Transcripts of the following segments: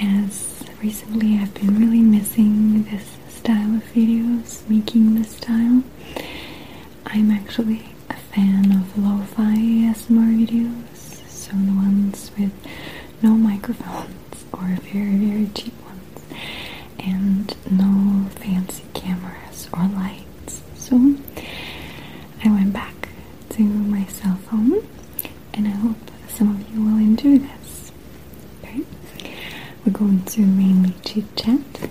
As recently I've been really missing this style of videos, making this style. I'm actually a fan of lo-fi ASMR videos, so the ones with no microphones or very, very cheap ones, and no fancy cameras or lights. So I went back to my cell phone, and I hope some of you will enjoy this. Okay? We're going to mainly chit chat.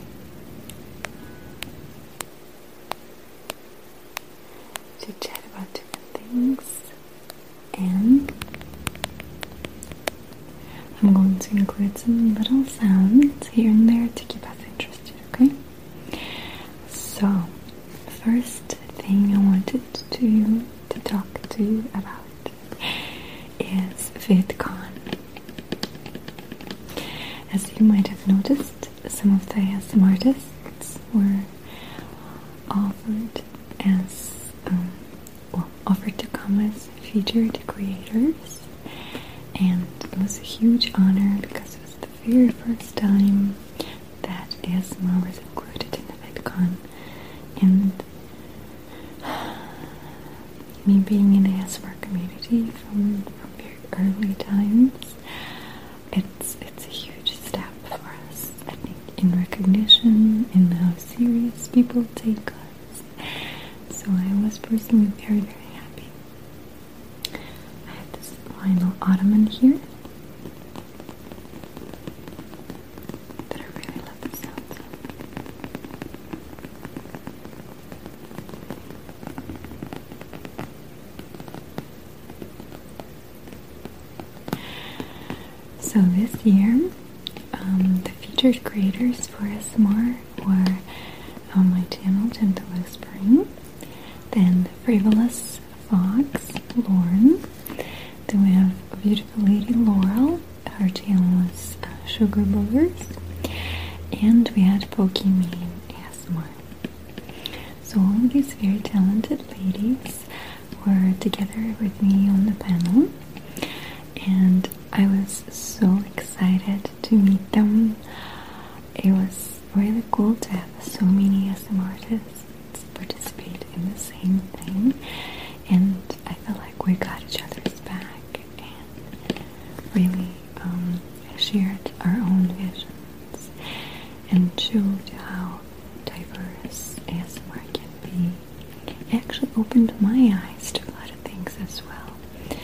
Chit chat about different things. And I'm going to include some little sounds here and there to keep us interested, okay? So, first thing I wanted to to talk to you about is VidCon. As you might have noticed, some of the ASMR artists were offered as um, well, offered to come as featured creators, and it was a huge honor because it was the very first time that ASMR was included in the VidCon, and me being in the ASMR community from, from very early times, it's it's a huge step for us. I think in recognition, in how people take us. So I was personally very very happy. I have this vinyl ottoman here I really love the. So this year, um, the featured creators for SMR were Gentle Whispering, then the Frivolous Fox, Lauren, then we have beautiful lady Laurel, her channel is uh, Sugar Boogers, and we had Pokimane ASMR. So all these very talented ladies were together with me on the panel, and I was so excited to meet them. It was really cool to have so many SM artists participate in the same thing, and I felt like we got each other's back and really um, shared our own visions and showed how diverse ASMR can be. It actually opened my eyes to a lot of things as well.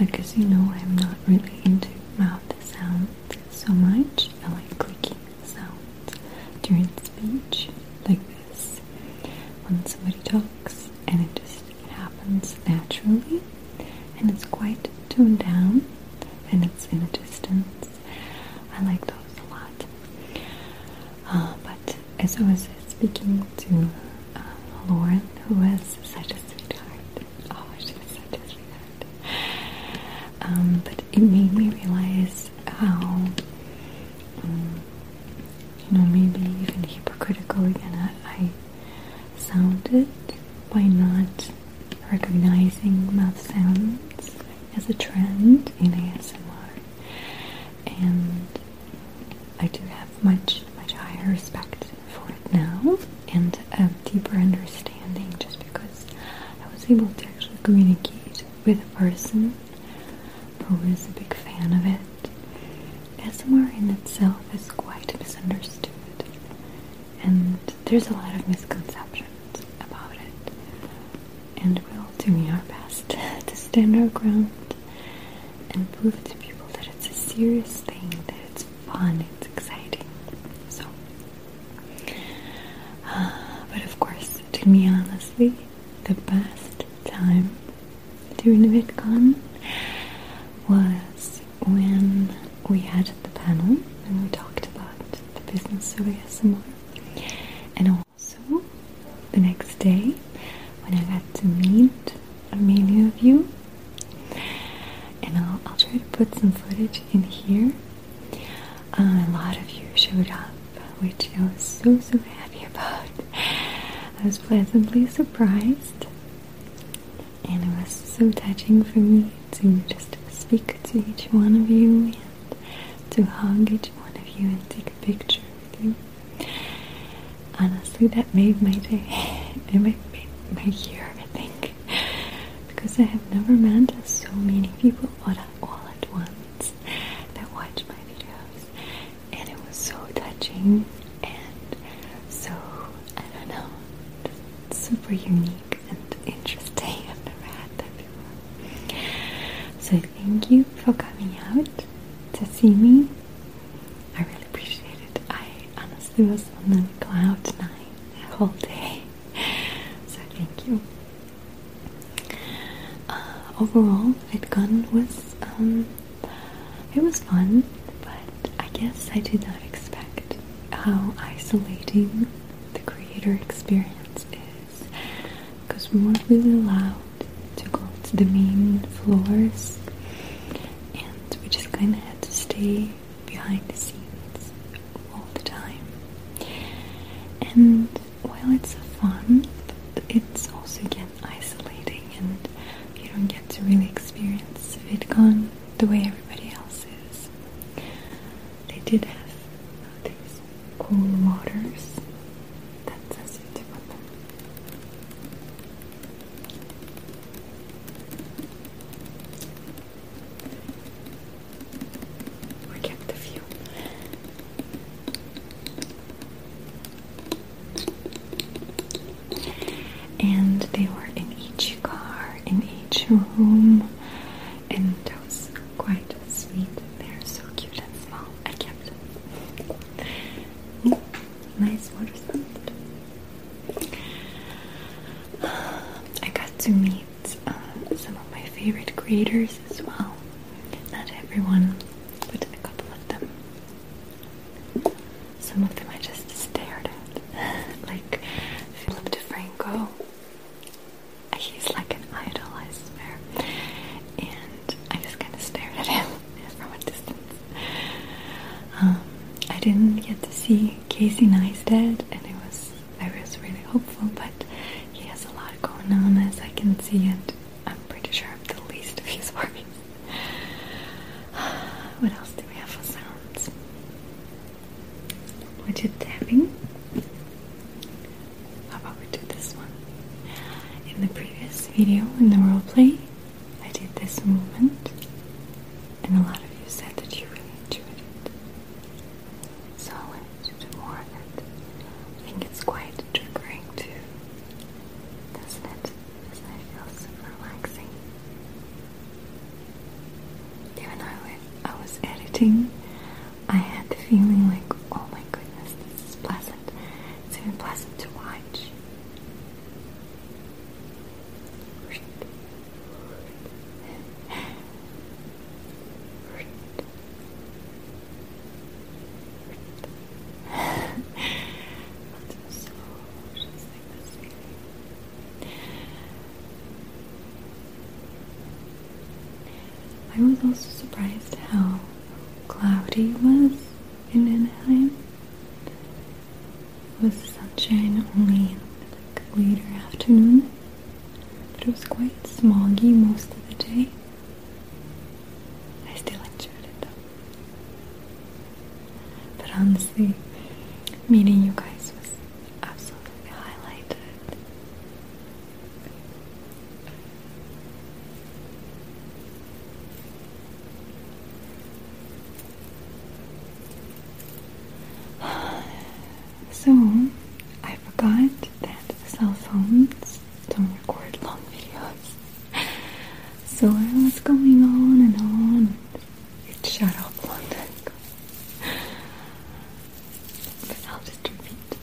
Like as you know, I'm not really into mouth sounds so much. I like clicking sounds during speech, like this. When somebody talks and it just happens naturally, and it's quite toned down, and it's in a distance. I like those a lot. Uh, but as I was speaking to uh, Lauren, who was such a sweetheart, oh, she such a sweetheart. Um, but it made me realize how, um, you know, maybe even hypocritical again I, I sounded by not recognizing mouth sounds as a trend in ASMR. And I do have much, much higher respect for it now. And a deeper understanding just because I was able to actually communicate with a person who is a big fan of it. ASMR in itself is quite misunderstood, and there's a lot of misconceptions about it. And we're all doing our best to stand our ground and prove to people that it's a serious thing, that it's fun, it's exciting. So, uh, but of course, to me, honestly, the best time during VidCon was when we had the panel and we talked about the business of ASMR. And also, the next day, when I got to meet many of you, and I'll, I'll try to put some footage in here. Uh, a lot of you showed up, which I was so, so happy about. I was pleasantly surprised, and it was so touching for me to just speak to each one of you and to hug each one of you and take a picture with you. Honestly, that made my day. It made, my year, I think. Because I have never met so many people all at once that watch my videos. And it was so and so, I don't know, super unique and interesting. I've never had that before. So thank you for coming out to see me. I really appreciate it. I honestly was on the cloud nine the whole day. So thank you. Uh, overall, VidCon was um, it was fun, but I guess I did not how isolating the creator experience is because we weren't really allowed to go to the main floors and we just kind of had to stay behind the scenes all the time. And while it's fun, it's also again isolating and you don't get to really experience VidCon the way everybody else is. They did have cool waters that says you to put them. We kept a few. And they were in each car, in each room, and that was quite sweet. They're so cute and small. I kept them. Ooh, nice water sound. I got to meet uh, some of my favorite creators as well. Not everyone, but a couple of them. Some of them I just stared at. like Philip DeFranco. He's like an idol, I swear. And I just kind of stared at him from a distance. Um, I didn't get to see Casey Neistat, and it was I was really hopeful, but he has a lot going on as I can see, and I'm pretty sure I'm the least of his worries. What else do we have for sounds? Widget tapping. How about we do this one? In the previous video, in the roleplay, I did this movement, and a lot of you said that you really enjoyed it. So I wanted to do more of it. I think it's quite triggering too, doesn't it? Doesn't it feel super relaxing? Even though I, I was editing, I had the feeling like, oh my goodness, this is pleasant. It's even pleasant to watch. just like this feeling. I was also surprised how cloudy it was in Anaheim. It was sunshine only in like later afternoon, but it was quite smoggy most of the day. I still enjoyed it though. But honestly, meeting you guys was absolutely highlighted. So, I forgot that cell phones don't record long videos. So I was going on. It shut off a long time ago. But I'll just repeat.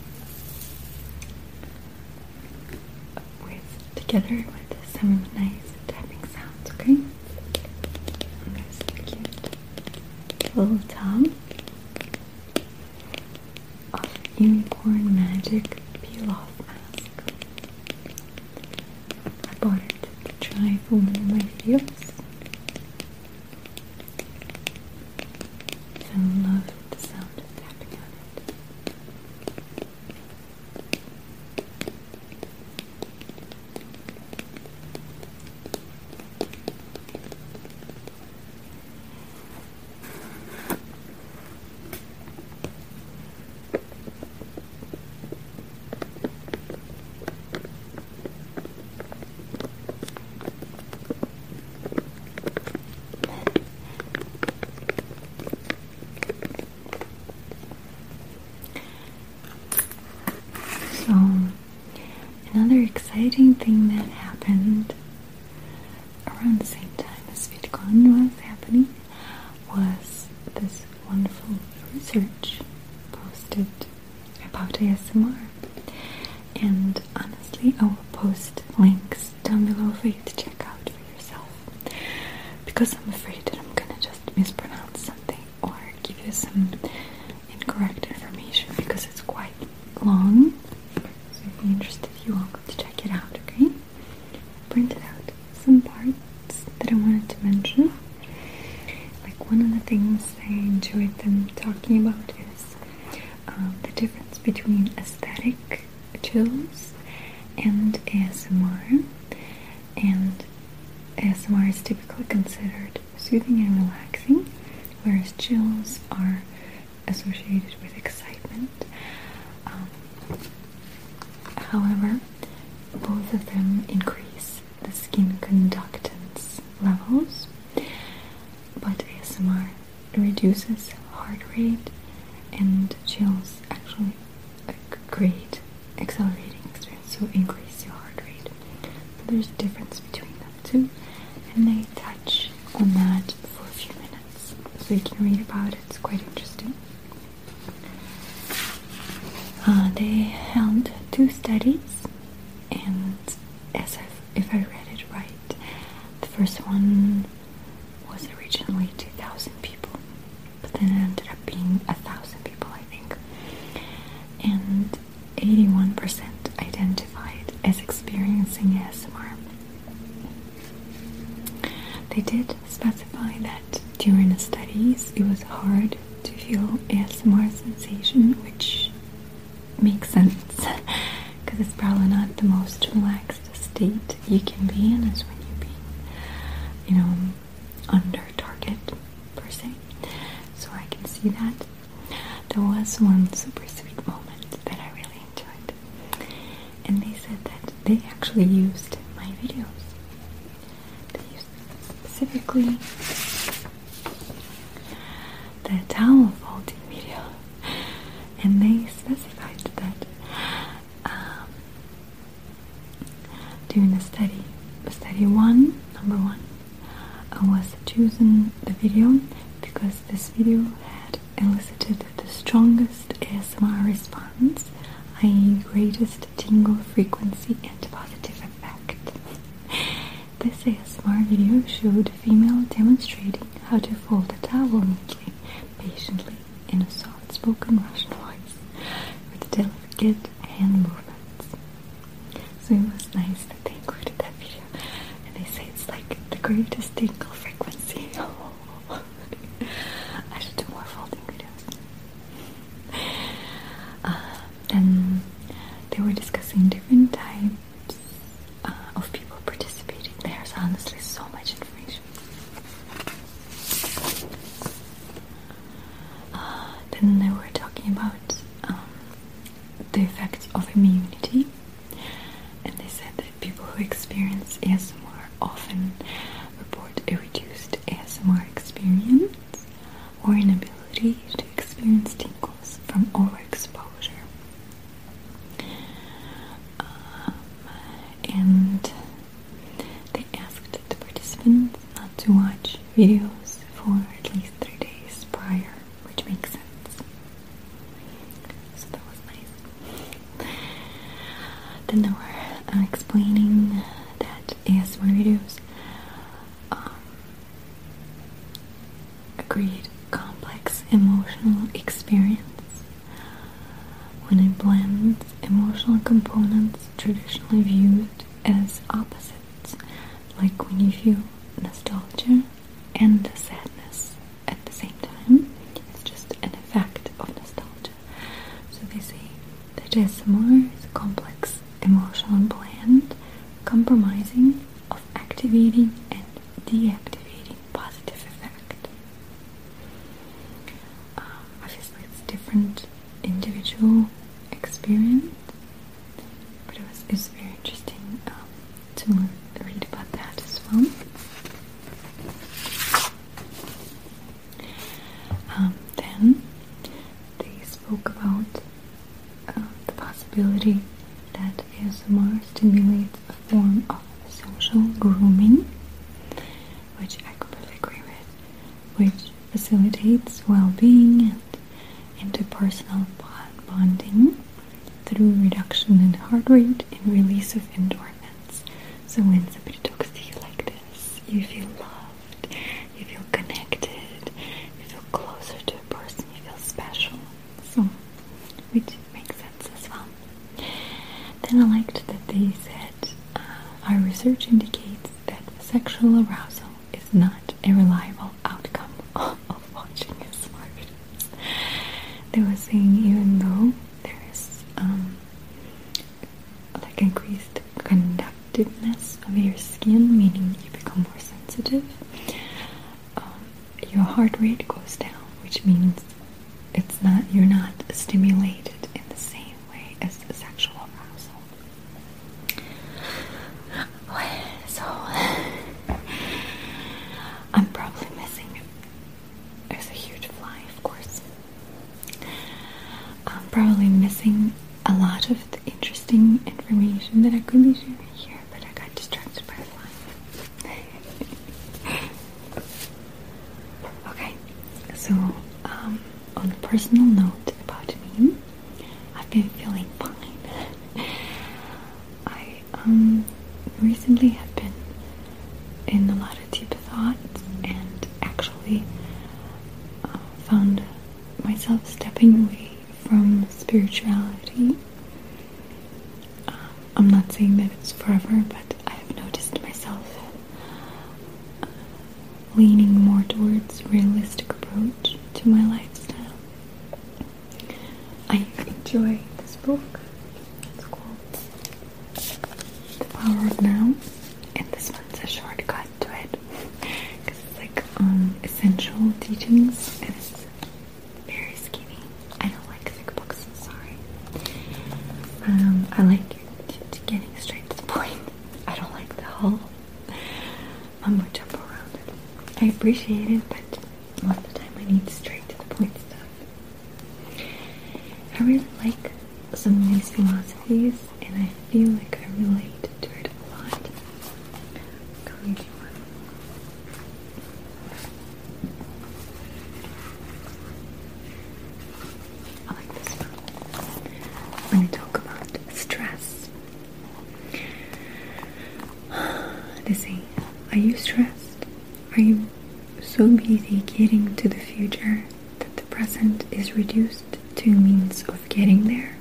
With together with some nice tapping sounds, okay? I'm gonna stick it little tub of Unicorn Magic Peel Off Mask. I bought it to try for one of my videos. I love the sound of tapping on it. So, another exciting thing that happened around the same time as VidCon was happening was this wonderful research posted about ASMR. And honestly, I will post links down below for you to check out for yourself. Because I'm afraid that I'm gonna just mispronounce something or give you some incorrect information because it's quite long. So if you're interested, you're welcome to check it out, okay? Printed out some parts that I wanted to mention. Like one of the things I enjoyed them talking about is um, the difference between aesthetic chills and ASMR. And ASMR is typically considered soothing and relaxing, whereas chills are associated with excitement. Um, however, both of them increase the skin conductance levels, but ASMR reduces heart rate and chills actually uh, create accelerating experience, so increase your heart rate. So there's a difference between them two, and they touch on that for a few minutes, so you can read about it. It's quite interesting. Uh, they held two studies, and as I've, if I read it right, the first one was originally 2,000 people, but then it ended up being a thousand people, I think, and 81% identified as experiencing ASMR. They did specify that during the studies it was hard to feel ASMR sensation, which makes sense because it's probably not the most relaxed state you can be in, is when you're being, you know, under target per se. So I can see that. There was one super sweet moment that I really enjoyed, and they said that they actually used my videos. They used specifically the towel folding video, and they specified that um, during the study, study one, number one, I was choosing the video because this video had elicited the strongest ASMR response, i.e., greatest tingle frequency and positive effect. This ASMR video showed a female demonstrating how to fold a towel neatly, patiently, in a soft-spoken Russian voice, with delicate hand movements. So it was nice that they included that video, and they say it's like the greatest tingle frequency. I should do more folding videos. Uh, and they were discussing different types uh, of people participating. There's honestly so much information. Uh, then they were talking about um, the effects of immunity, and they said that people who experience ASMR often report a reduced ASMR experience or inability to experience tingles from overexposure. Videos for at least three days prior, which makes sense. So that was nice. Then they were uh, explaining that ASMR videos um, create complex emotional experience when it blends emotional components traditionally viewed as opposites, like when you feel nostalgia and sadness at the same time. It's just an effect of nostalgia. So they say that ASMR is a complex emotional blend, compromising of activating and deactivating positive effect. Um, obviously, it's different individual experience, but it was it's very interesting to read about that as well. Um, then they spoke about uh, the possibility that ASMR stimulates a form of social grooming, which I completely agree with, which facilitates well-being and interpersonal bonding through reduction in heart rate and release of endorphins. So when somebody talks to you like this, you feel loved, you feel connected, you feel closer to a person, you feel special. So, which makes sense as well. Then I liked that they said uh, our research indicates that sexual arousal is not a reliable outcome of watching ASMR videos. They were saying even though there is um, like increased conductiveness of your skin, meaning you become more sensitive, um, your heart rate goes down, which means it's not you're not stimulated in the same way as the sexual arousal. So I'm probably missing. There's a huge fly, of course. I'm probably missing a lot of the interesting information that I could be sharing here, but I got distracted by a fly. okay, so um, on a personal note about me, I've been feeling fine. I um recently have been in a lot of deep thoughts and actually uh, found myself stepping away from spirituality. Um, I'm not saying that it's forever, but I have noticed myself uh, leaning more towards realistic approach to my lifestyle. I enjoy this book. It's called Now, and this one's a shortcut to it because it's like um, essential teachings and it's very skinny. I don't like thick books, sorry. Um, I like getting straight to the point. I don't like the whole around. I appreciate it, but most of the time I need straight to the point stuff. I really like some of these philosophies, and I feel like I relate to it a lot. I'll read you one. I like this one. When I talk about stress, Are you stressed? Are you so busy getting to the future that the present is reduced to a means of getting there?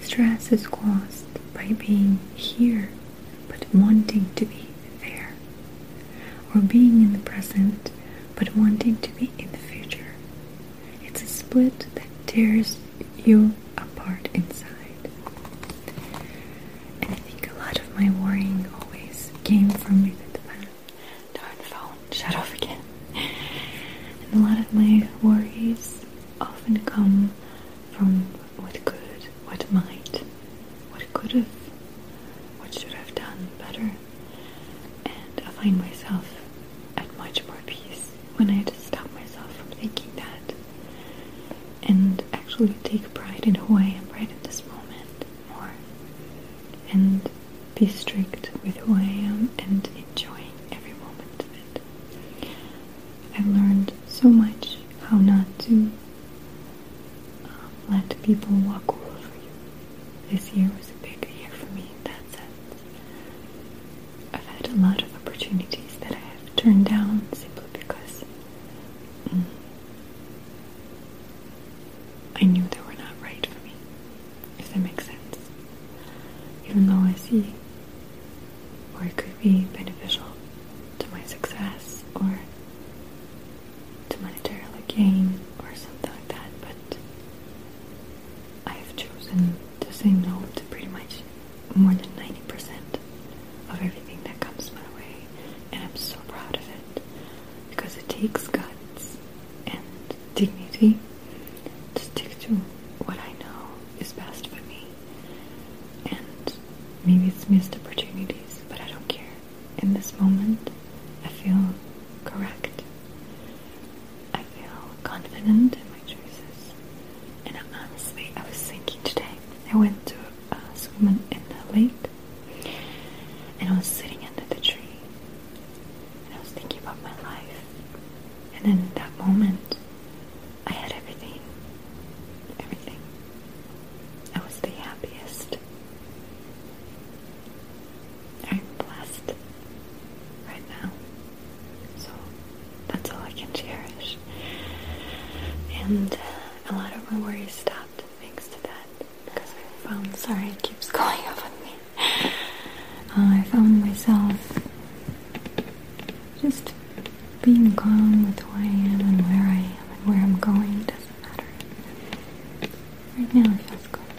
Stress is caused by being here but wanting to be there, or being in the present but wanting to be in the future. It's a split that tears you apart inside. that makes sense. Even though I see, or it could be that I went Ивановка.